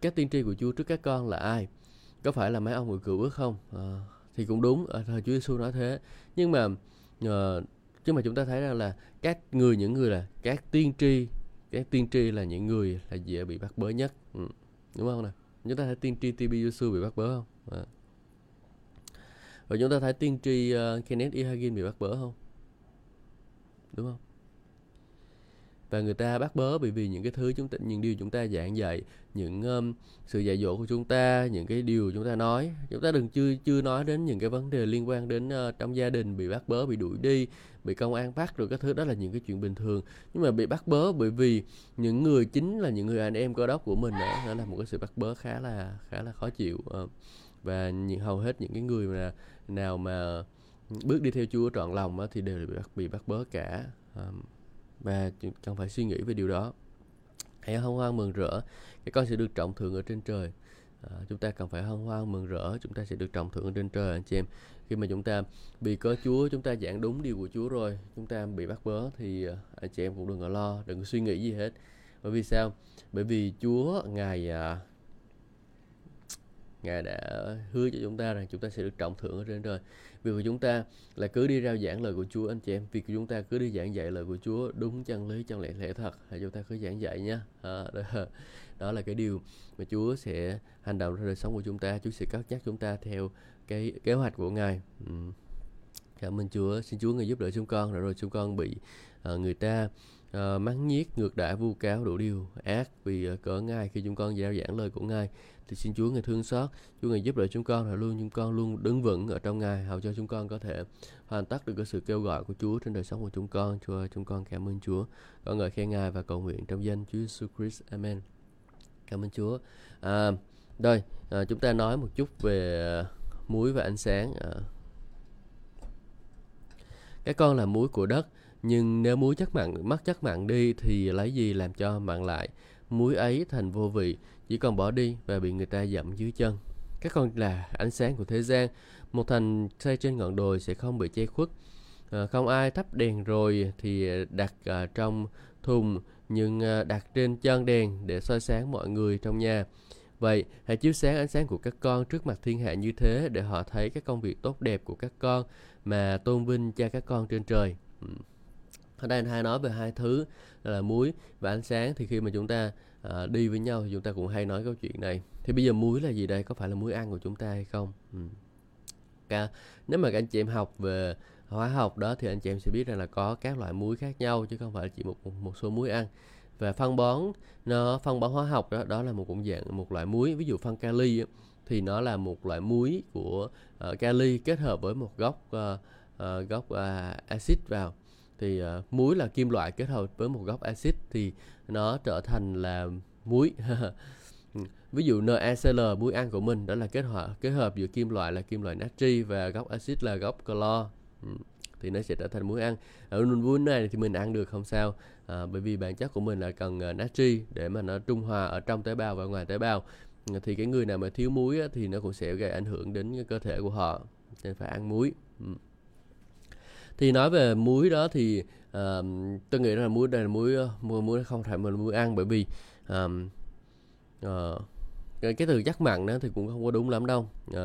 Speaker 1: Các tiên tri của Chúa trước các con là ai? Có phải là mấy ông người cựu ước không? À, thì cũng đúng, à, thời Chúa Giêsu nói thế. Nhưng mà à, chứ mà chúng ta thấy rằng là các người những người là các tiên tri các tiên tri là những người là dễ bị bắt bớ nhất ừ đúng không nào chúng ta thấy tiên tri TB Yusu bị bắt bớ không? Dạ. À. và chúng ta thấy tiên tri uh, Kenneth Ihagin bị bắt bớ không? Đúng không? Và người ta bắt bớ bởi vì những cái thứ chúng ta những điều chúng ta giảng dạy những um, sự dạy dỗ của chúng ta những cái điều chúng ta nói chúng ta đừng chưa chưa nói đến những cái vấn đề liên quan đến uh, trong gia đình bị bắt bớ bị đuổi đi bị công an bắt rồi các thứ đó là những cái chuyện bình thường. Nhưng mà bị bắt bớ bởi vì những người chính là những người anh em cơ đốc của mình đó, đó là một cái sự bắt bớ khá là khá là khó chịu uh, và những, hầu hết những cái người mà nào mà bước đi theo Chúa trọn lòng á, thì đều bị bắt bị bắt bớ cả um, và cần phải suy nghĩ về điều đó. Hãy hân hoan mừng rỡ cái con sẽ được trọng thưởng ở trên trời. À, chúng ta cần phải hân hoan mừng rỡ chúng ta sẽ được trọng thưởng ở trên trời anh chị em. Khi mà chúng ta bị có Chúa chúng ta giảng đúng điều của Chúa rồi chúng ta bị bắt bớ thì à, anh chị em cũng đừng có lo đừng có suy nghĩ gì hết. Bởi vì sao? Bởi vì Chúa ngài à, Ngài đã hứa cho chúng ta rằng chúng ta sẽ được trọng thưởng ở trên trời. Việc của chúng ta là cứ đi rao giảng lời của Chúa anh chị em. Việc của chúng ta cứ đi giảng dạy lời của Chúa đúng chân lý, chân lẽ lẽ thật. Là chúng ta cứ giảng dạy nhé. À, đó, đó là cái điều mà Chúa sẽ hành động trong đời sống của chúng ta. Chúa sẽ cất nhắc chúng ta theo cái kế hoạch của Ngài. Ừ. Cảm ơn Chúa. Xin Chúa người giúp đỡ chúng con. Rồi rồi chúng con bị uh, người ta uh, mắng nhiếc, ngược đãi, vu cáo đủ điều ác vì uh, cỡ Ngài khi chúng con giao giảng lời của Ngài thì xin Chúa ngài thương xót. Chúa ngài giúp đỡ chúng con là luôn chúng con luôn đứng vững ở trong ngài hầu cho chúng con có thể hoàn tất được cái sự kêu gọi của Chúa trên đời sống của chúng con. Chúa chúng con cảm ơn Chúa. Con ngợi khen ngài và cầu nguyện trong danh Chúa Jesus Christ. Amen. Cảm ơn Chúa. À, rồi à, chúng ta nói một chút về à, muối và ánh sáng. À. các con là muối của đất nhưng nếu muối chất mặn mất chất mặn đi thì lấy gì làm cho mặn lại? Muối ấy thành vô vị chỉ còn bỏ đi và bị người ta dẫm dưới chân. Các con là ánh sáng của thế gian, một thành xây trên ngọn đồi sẽ không bị che khuất. Ờ, không ai thắp đèn rồi thì đặt ờ, trong thùng nhưng ờ, đặt trên chân đèn để soi sáng mọi người trong nhà. Vậy, hãy chiếu sáng ánh sáng của các con trước mặt thiên hạ như thế để họ thấy các công việc tốt đẹp của các con mà tôn vinh cha các con trên trời. Ở đây anh hai nói về hai thứ là muối và ánh sáng. Thì khi mà chúng ta à, đi với nhau thì chúng ta cũng hay nói câu chuyện này. Thì bây giờ muối là gì đây? Có phải là muối ăn của chúng ta hay không? Ừ. Cả, nếu mà các anh chị em học về hóa học đó thì anh chị em sẽ biết rằng là có các loại muối khác nhau chứ không phải chỉ một một, một số muối ăn. Và phân bón nó phân bón hóa học đó đó là một cũng dạng một loại muối. Ví dụ phân kali thì nó là một loại muối của uh, kali kết hợp với một gốc uh, uh, gốc uh, axit vào thì uh, muối là kim loại kết hợp với một gốc axit thì nó trở thành là muối. Ví dụ NaCl muối ăn của mình đó là kết hợp kết hợp giữa kim loại là kim loại natri và gốc axit là gốc clo. Ừ, thì nó sẽ trở thành muối ăn. Ở muối này thì mình ăn được không sao à, bởi vì bản chất của mình là cần uh, natri để mà nó trung hòa ở trong tế bào và ngoài tế bào. Thì cái người nào mà thiếu muối á, thì nó cũng sẽ gây ảnh hưởng đến cơ thể của họ nên phải ăn muối. Ừ thì nói về muối đó thì uh, tôi nghĩ là muối đây là muối ờ, muối muối không phải mình muối ăn bởi vì um, uh, cái, cái từ chắc mặn đó thì cũng không có đúng lắm đâu. Uh,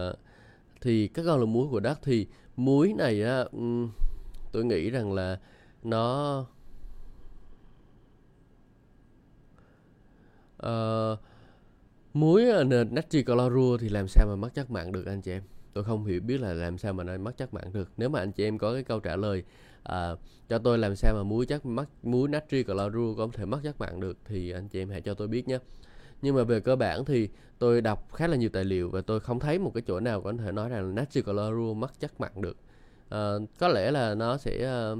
Speaker 1: thì các con là muối của đất thì muối này uh, um, tôi nghĩ rằng là nó uh, muối natri clorua thì làm sao mà mất chất mặn được anh chị em? Tôi không hiểu biết là làm sao mà nó mất chất mặn được. Nếu mà anh chị em có cái câu trả lời à, cho tôi làm sao mà muối chất mất muối natri clorua có thể mất chất mặn được thì anh chị em hãy cho tôi biết nhé. Nhưng mà về cơ bản thì tôi đọc khá là nhiều tài liệu và tôi không thấy một cái chỗ nào có thể nói rằng là natri clorua mất chất mặn được. À, có lẽ là nó sẽ uh,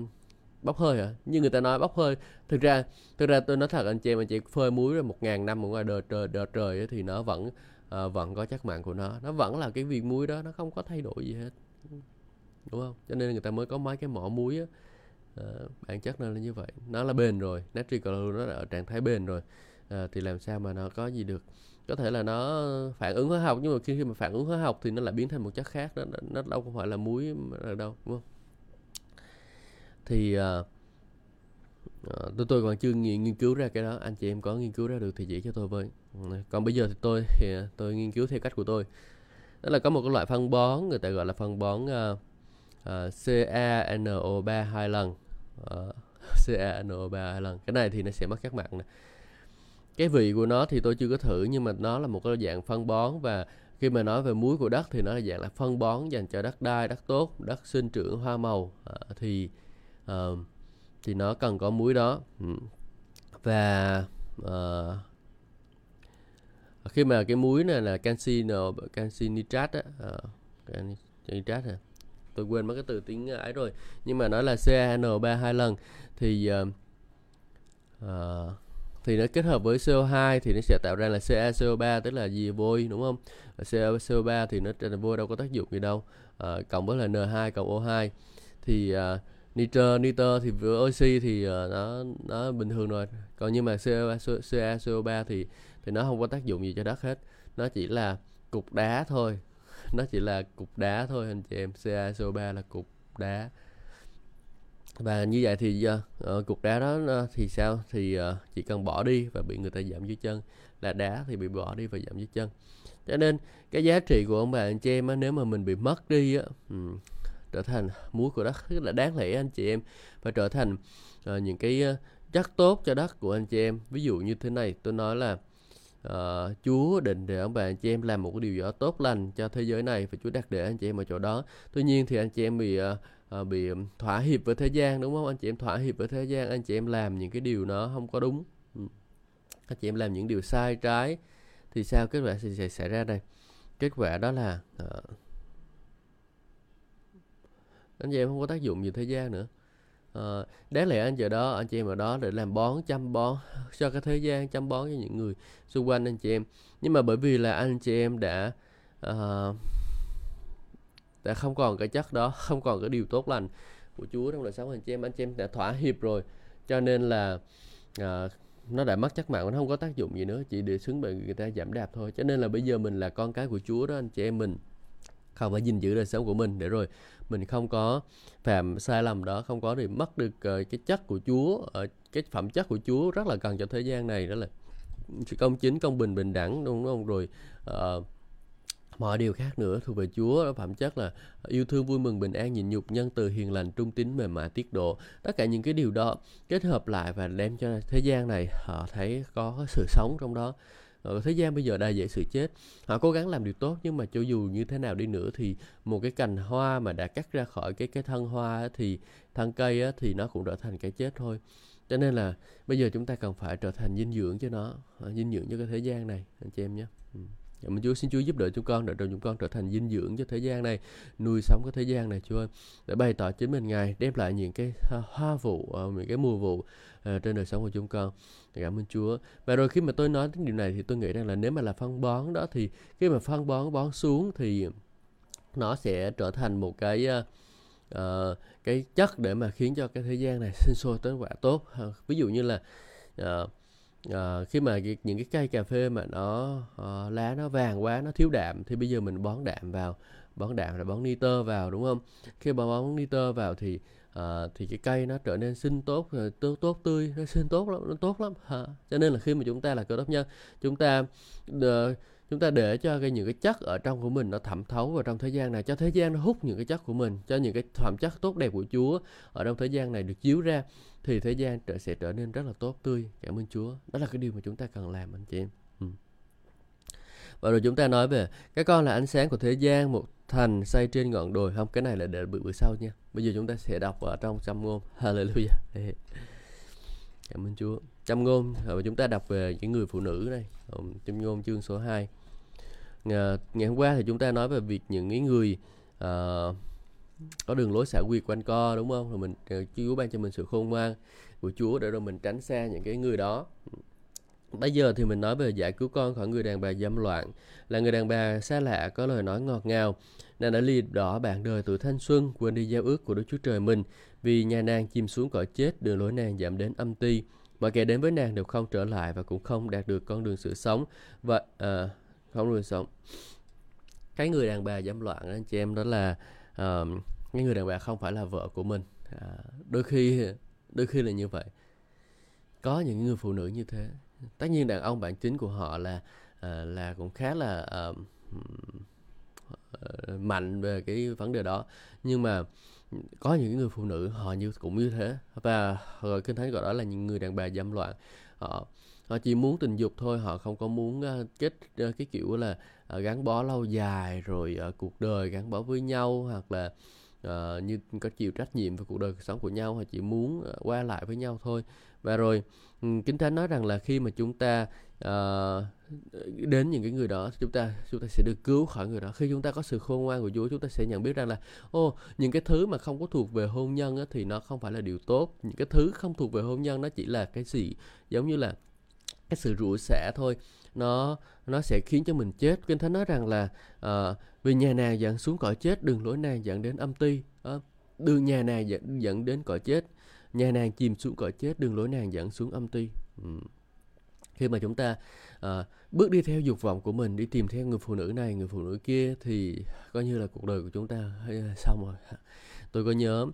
Speaker 1: bốc hơi hả? Như người ta nói bốc hơi. Thực ra thực ra tôi nói thật anh chị em anh chị phơi muối rồi một ngàn năm ở ngoài đời trời đời trời thì nó vẫn à, vẫn có chất mặn của nó. Nó vẫn là cái viên muối đó nó không có thay đổi gì hết. Đúng không? Cho nên người ta mới có mấy cái mỏ muối á. À, bản chất nó là như vậy. Nó là bền rồi. Natri clorua nó đã ở trạng thái bền rồi. À, thì làm sao mà nó có gì được? Có thể là nó phản ứng hóa học nhưng mà khi, khi mà phản ứng hóa học thì nó lại biến thành một chất khác. Đó nó, nó đâu không phải là muối ở đâu đúng không? Thì uh, uh, tôi tôi còn chưa nghiên, nghiên cứu ra cái đó. Anh chị em có nghiên cứu ra được thì chỉ cho tôi với còn bây giờ thì tôi thì à, tôi nghiên cứu theo cách của tôi. Đó là có một cái loại phân bón người ta gọi là phân bón à, à, uh, uh, CaNO3 hai lần. Ờ, uh, CaNO3 hai lần. Cái này thì nó sẽ mất các mặn nè. Cái vị của nó thì tôi chưa có thử nhưng mà nó là một cái dạng phân bón và khi mà nói về muối của đất thì nó là dạng là phân bón dành cho đất đai đất tốt đất sinh trưởng hoa màu. À, thì uh, thì nó cần có muối đó. Và uh, khi mà cái muối này là canxi canxi nitrat á ờ, canxi nitrat à tôi quên mất cái từ tiếng ấy rồi. Nhưng mà nó là CaN3 hai lần. Thì uh, uh, thì nó kết hợp với CO2 thì nó sẽ tạo ra là CaCO3 tức là gì? Vôi đúng không? CaCO3 thì nó là vôi đâu có tác dụng gì đâu. À, cộng với là N2 cộng O2 thì uh, nitơ nitơ thì với oxy thì uh, nó nó bình thường rồi. Còn nhưng mà CO, CaCO3 thì thì nó không có tác dụng gì cho đất hết. Nó chỉ là cục đá thôi. Nó chỉ là cục đá thôi anh chị em. CaCO3 là cục đá. Và như vậy thì uh, cục đá đó uh, thì sao? Thì uh, chỉ cần bỏ đi và bị người ta giảm dưới chân. Là đá thì bị bỏ đi và giảm dưới chân. Cho nên cái giá trị của ông bà anh chị em á, nếu mà mình bị mất đi á um, trở thành muối của đất rất là đáng lẽ anh chị em. Và trở thành uh, những cái uh, chất tốt cho đất của anh chị em. Ví dụ như thế này tôi nói là uh, Chúa định để ông bà anh chị em làm một cái điều gì đó tốt lành cho thế giới này và Chúa đặt để anh chị em ở chỗ đó. Tuy nhiên thì anh chị em bị uh, uh, bị thỏa hiệp với thế gian đúng không? Anh chị em thỏa hiệp với thế gian anh chị em làm những cái điều nó không có đúng. Anh chị em làm những điều sai trái thì sao? Kết quả sẽ xảy ra đây. Kết quả đó là uh, anh chị em không có tác dụng gì thế gian nữa uh, đáng lẽ anh chị đó anh chị em ở đó để làm bón chăm bón cho cái thế gian chăm bón cho những người xung quanh anh chị em. Nhưng mà bởi vì là anh chị em đã uh, đã không còn cái chất đó không còn cái điều tốt lành của Chúa trong đời sống anh chị em. Anh chị em đã thỏa hiệp rồi cho nên là uh, nó đã mất chất mạng nó không có tác dụng gì nữa chỉ để xứng bị người ta giảm đạp thôi. Cho nên là bây giờ mình là con cái của Chúa đó anh chị em mình không phải gìn giữ đời sống của mình để rồi mình không có phạm sai lầm đó không có thì mất được uh, cái chất của Chúa uh, cái phẩm chất của Chúa rất là cần cho thế gian này đó là sự công chính công bình bình đẳng đúng không? Rồi uh, mọi điều khác nữa thuộc về Chúa phẩm chất là yêu thương vui mừng bình an nhịn nhục nhân từ hiền lành trung tín mềm mại tiết độ. Tất cả những cái điều đó kết hợp lại và đem cho thế gian này họ thấy có sự sống trong đó. Ờ, ở thế gian bây giờ đa dễ sự chết. Họ cố gắng làm điều tốt nhưng mà cho dù như thế nào đi nữa thì một cái cành hoa mà đã cắt ra khỏi cái cái thân hoa thì thân cây á, thì nó cũng trở thành cái chết thôi. Cho nên là bây giờ chúng ta cần phải trở thành dinh dưỡng cho nó ờ, dinh dưỡng cho cái thế gian này anh chị em nhé. Ừ. Dạ, mình Cảm ơn Chúa xin Chúa giúp đỡ chúng con để cho chúng con trở thành dinh dưỡng cho thế gian này, nuôi sống cái thế gian này Chúa ơi. Để bày tỏ chính mình Ngài đem lại những cái hoa vụ, ờ, những cái mùa vụ ờ, trên đời sống của chúng con. Dạ, cảm ơn Chúa. Và rồi khi mà tôi nói đến điều này thì tôi nghĩ rằng là nếu mà là phân bón đó thì khi mà phân bón bón xuống thì nó sẽ trở thành một cái uh, uh, cái chất để mà khiến cho cái thế gian này sinh sôi tới quả tốt. Uh, ví dụ như là uh, à, khi mà những cái cây cà phê mà nó à, lá nó vàng quá nó thiếu đạm thì bây giờ mình bón đạm vào bón đạm là bón nitơ vào đúng không? Khi mà bón nitơ vào thì à, thì cái cây nó trở nên sinh tốt tốt tốt tươi nó sinh tốt lắm nó tốt lắm. Ha. cho nên là khi mà chúng ta là cơ đốc nhân chúng ta uh, chúng ta để cho cái những cái chất ở trong của mình nó thẩm thấu vào trong thế gian này cho thế gian nó hút những cái chất của mình cho những cái phẩm chất tốt đẹp của Chúa ở trong thế gian này được chiếu ra thì thế gian trở sẽ trở nên rất là tốt tươi cảm ơn Chúa. Đó là cái điều mà chúng ta cần làm anh chị em. Ừ. và rồi chúng ta nói về cái con là ánh sáng của thế gian một thành xây trên ngọn đồi. Không cái này là để bữa bữa sau nha. Bây giờ chúng ta sẽ đọc ở trong trăm ngôn. Hallelujah. Cảm ơn Chúa. Trăm ngôn và chúng ta đọc về những người phụ nữ này trăm ngôn chương số 2 ngày, ngày hôm qua thì chúng ta nói về việc những cái người uh, có đường lối xả quyệt quanh co đúng không? Rồi mình ờ, Chúa ban cho mình sự khôn ngoan của Chúa để rồi mình tránh xa những cái người đó. Bây giờ thì mình nói về giải cứu con khỏi người đàn bà dâm loạn. Là người đàn bà xa lạ có lời nói ngọt ngào. Nàng đã lìa đỏ bạn đời tuổi thanh xuân Quên đi giao ước của Đức Chúa Trời mình. Vì nhà nàng chìm xuống cõi chết Đường lối nàng giảm đến âm ti. Mọi kẻ đến với nàng đều không trở lại Và cũng không đạt được con đường sự sống Và à, không đường sống. Cái người đàn bà dâm loạn anh chị em đó là uh, cái người đàn bà không phải là vợ của mình. À, đôi khi đôi khi là như vậy. Có những người phụ nữ như thế. Tất nhiên đàn ông bản chính của họ là à, là cũng khá là à, ờ, mạnh về cái vấn đề đó. Nhưng mà có những người phụ nữ họ như cũng như thế. Và rồi kinh thánh gọi đó là những người đàn bà dâm loạn. Họ họ chỉ muốn tình dục thôi. Họ không có muốn uh, kết uh, cái kiểu là uh, gắn bó lâu dài rồi uh, cuộc đời gắn bó với nhau hoặc là uh, như có chịu trách nhiệm về cuộc đời cuộc sống của nhau họ chỉ muốn uh, qua lại với nhau thôi. Và rồi ừ, um, kinh thánh nói rằng là khi mà chúng ta uh, đến những cái người đó chúng ta chúng ta sẽ được cứu khỏi người đó. Khi chúng ta có sự khôn ngoan của Chúa chúng ta sẽ nhận biết rằng là ô những cái thứ mà không có thuộc về hôn nhân á, thì nó không phải là điều tốt. Những cái thứ không thuộc về hôn nhân nó chỉ là cái gì giống như là cái sự rủa xả thôi nó nó sẽ khiến cho mình chết. Kinh thánh nói rằng là uh, vì nhà nào dẫn xuống cõi chết đường lối nào dẫn đến âm ti. Uh, đường nhà nào dẫn dẫn đến cõi chết. Nhà nàng chìm xuống cõi chết đường lối nàng dẫn xuống âm ti. Ừ. khi mà chúng ta uh, bước đi theo dục vọng của mình đi tìm theo người phụ nữ này người phụ nữ kia thì coi như là cuộc đời của chúng ta xong rồi. Tôi có nhớ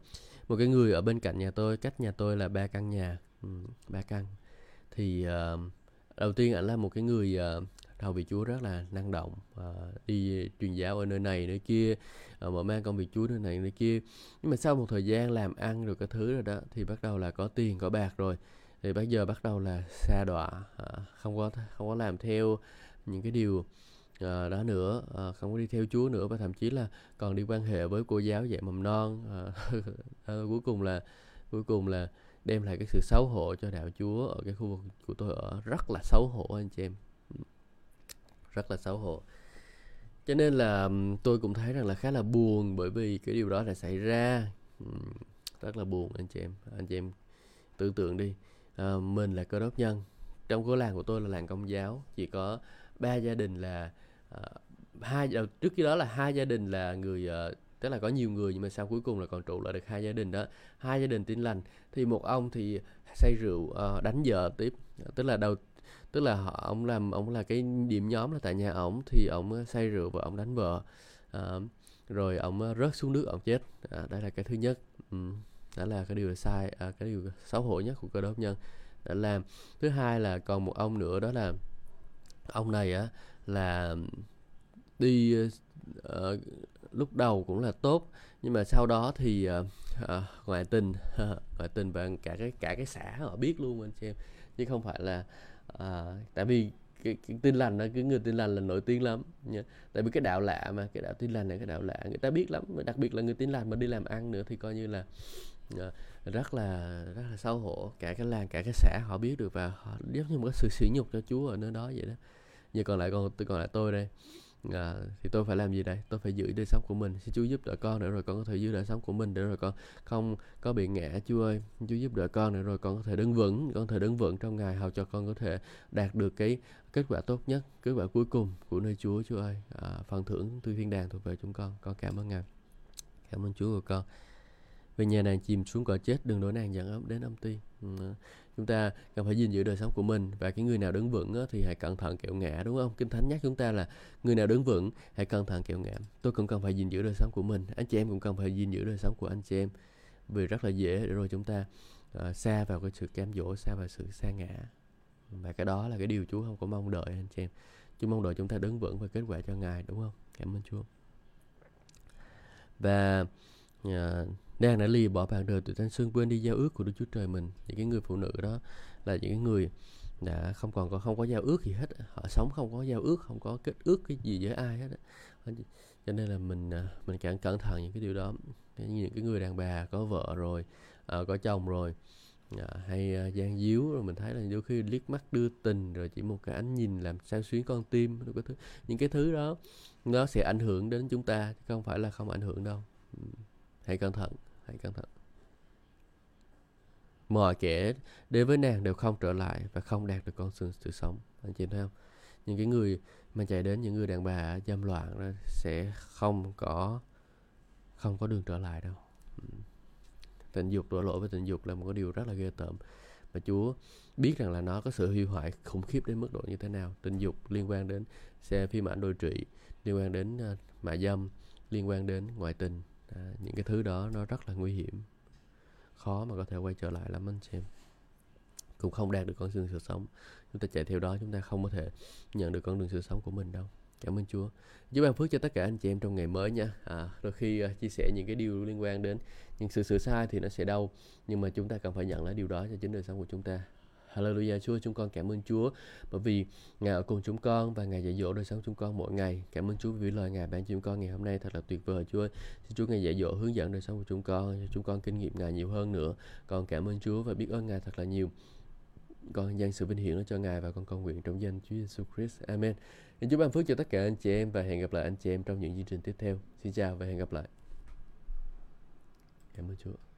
Speaker 1: một cái người ở bên cạnh nhà tôi cách nhà tôi là ba căn nhà. Ừ, ba căn. Thì uh, đầu tiên ảnh là một cái người ờ, uh, đầu vị Chúa rất là năng động à, đi truyền giáo ở nơi này nơi kia à, mở mang công việc Chúa nơi này nơi kia. Nhưng mà sau một thời gian làm ăn rồi cái thứ rồi đó thì bắt đầu là có tiền có bạc rồi. Thì bây giờ bắt đầu là xa đọa à, không có không có làm theo những cái điều à, đó nữa à, không có đi theo Chúa nữa. Và thậm chí là còn đi quan hệ với cô giáo dạy mầm non à, à, cuối cùng là cuối cùng là đem lại cái sự xấu hổ cho đạo Chúa ở cái khu vực của tôi ở. Rất là xấu hổ anh chị em. Rất là xấu hổ. Cho nên là tôi cũng thấy rằng là khá là buồn bởi vì cái điều đó đã xảy ra. Rất là buồn anh chị em. Anh chị em tưởng tượng đi. À, mình là cơ đốc nhân. Trong cái làng của tôi là làng công giáo. Chỉ có ba gia đình là à, hai ờ, trước khi đó là hai gia đình là người uh, tức là có nhiều người nhưng mà sau cuối cùng là còn trụ lại được hai gia đình đó. Hai gia đình tin lành. Thì một ông thì say rượu uh, đánh vợ tiếp. Tức là đầu tức là họ ông làm ông là cái điểm nhóm là tại nhà ổng thì ông ờ, say rượu và ông đánh vợ. Uh, rồi ông rớt xuống nước ông chết. À, đây là cái thứ nhất. Ừ, đó là cái điều sai à, cái điều xấu hổ nhất của cơ đốc nhân. Đã làm thứ hai là còn một ông nữa đó là ông này á là đi uh, lúc đầu cũng là tốt nhưng mà sau đó thì uh, uh, ngoại tình ngoại tình và cả cái cả cái xã họ biết luôn anh chị em. Chứ không phải là uh, tại vì cái, cái tin lành đó cái người tin lành là nổi tiếng lắm nha. tại vì cái đạo lạ mà cái đạo tin lành này cái đạo lạ người ta biết lắm đặc biệt là người tin lành mà đi làm ăn nữa thì coi như là rất là rất là xấu hổ. Cả cái làng cả cái xã họ biết được và họ giống như một cái sự sỉ nhục cho Chúa ở nơi đó vậy đó. Giờ còn lại còn tôi còn lại tôi đây à, thì tôi phải làm gì đây? Tôi phải giữ đời sống của mình. Xin Chúa giúp đỡ con nữa rồi con có thể giữ đời sống của mình để rồi con không có bị ngã Chúa ơi. Chúa giúp đỡ con nữa rồi con có thể đứng vững con có thể đứng vững trong ngày hầu cho con có thể đạt được cái kết quả tốt nhất kết quả cuối cùng của nơi Chúa Chúa ơi. À, phần thưởng từ thiên đàng thuộc về chúng con. Con cảm ơn ngài. Cảm ơn Chúa của con. Về nhà nàng chìm xuống cõi chết đừng đổ nàng dẫn ấm đến âm ti chúng ta cần phải gìn giữ đời sống của mình và cái người nào đứng vững á, thì hãy cẩn thận kẹo ngã đúng không? Kinh thánh nhắc chúng ta là người nào đứng vững hãy cẩn thận kẹo ngã. Tôi cũng cần phải gìn giữ đời sống của mình anh chị em cũng cần phải gìn giữ đời sống của anh chị em. Vì rất là dễ để rồi chúng ta uh, xa vào cái sự cám dỗ xa vào sự xa ngã. Và cái đó là cái điều Chúa không có mong đợi anh chị em. Chúa mong đợi chúng ta đứng vững và kết quả cho Ngài đúng không? Cảm ơn Chúa. Và Dạ, đang đã lìa bỏ bạn đời từ thanh xuân quên đi giao ước của Đức Chúa Trời mình. Những cái người phụ nữ đó là những cái người đã không còn có không có giao ước gì hết. Họ sống không có giao ước không có kết ước cái gì với ai hết cho nên là mình à, mình càng cẩn thận những cái điều đó. Những cái người đàn bà có vợ rồi à, có chồng rồi à, hay à, gian díu rồi mình thấy là đôi khi liếc mắt đưa tình rồi chỉ một cái ánh nhìn làm sao xuyến con tim cái thứ những cái thứ đó nó sẽ ảnh hưởng đến chúng ta chứ không phải là không ảnh hưởng đâu hãy cẩn thận hãy cẩn thận. Mọi kẻ đến với nàng đều không trở lại và không đạt được con đường sự sống. Anh chị thấy không? Những cái người mà chạy đến những người đàn bà dâm loạn đó sẽ không có không có đường trở lại đâu. Tình dục đổ lỗi với tình dục là một cái điều rất là ghê tởm. Và Chúa biết rằng là nó có sự hủy hoại khủng khiếp đến mức độ như thế nào. Tình dục liên quan đến xe phim ảnh đôi trị liên quan đến ờ, uh, mại dâm liên quan đến ngoại tình à, những cái thứ đó nó rất là nguy hiểm. Khó mà có thể quay trở lại lắm anh chị em. Cũng không đạt được con đường sự sống. Chúng ta chạy theo đó chúng ta không có thể nhận được con đường sự sống của mình đâu. Cảm ơn Chúa. Giúp ban phước cho tất cả anh chị em trong ngày mới nha. À, đôi khi uh, chia sẻ những cái điều liên quan đến những sự sửa sai thì nó sẽ đau. Nhưng mà chúng ta cần phải nhận lấy điều đó cho chính đời sống của chúng ta. Hallelujah, Chúa, chúng con cảm ơn Chúa bởi vì Ngài ở cùng chúng con và Ngài dạy dỗ đời sống chúng con mỗi ngày cảm ơn Chúa vì lời Ngài ban cho chúng con ngày hôm nay thật là tuyệt vời, Chúa xin Chúa Ngài dạy dỗ, hướng dẫn đời sống của chúng con, cho chúng con kinh nghiệm Ngài nhiều hơn nữa con cảm ơn Chúa và biết ơn Ngài thật là nhiều con dâng sự vinh hiển cho Ngài và con cầu nguyện trong danh Chúa Giêsu Christ. Amen. Xin Chúa ban phước cho tất cả anh chị em và hẹn gặp lại anh chị em trong những chương trình tiếp theo. Xin chào và hẹn gặp lại. Cảm ơn Chúa.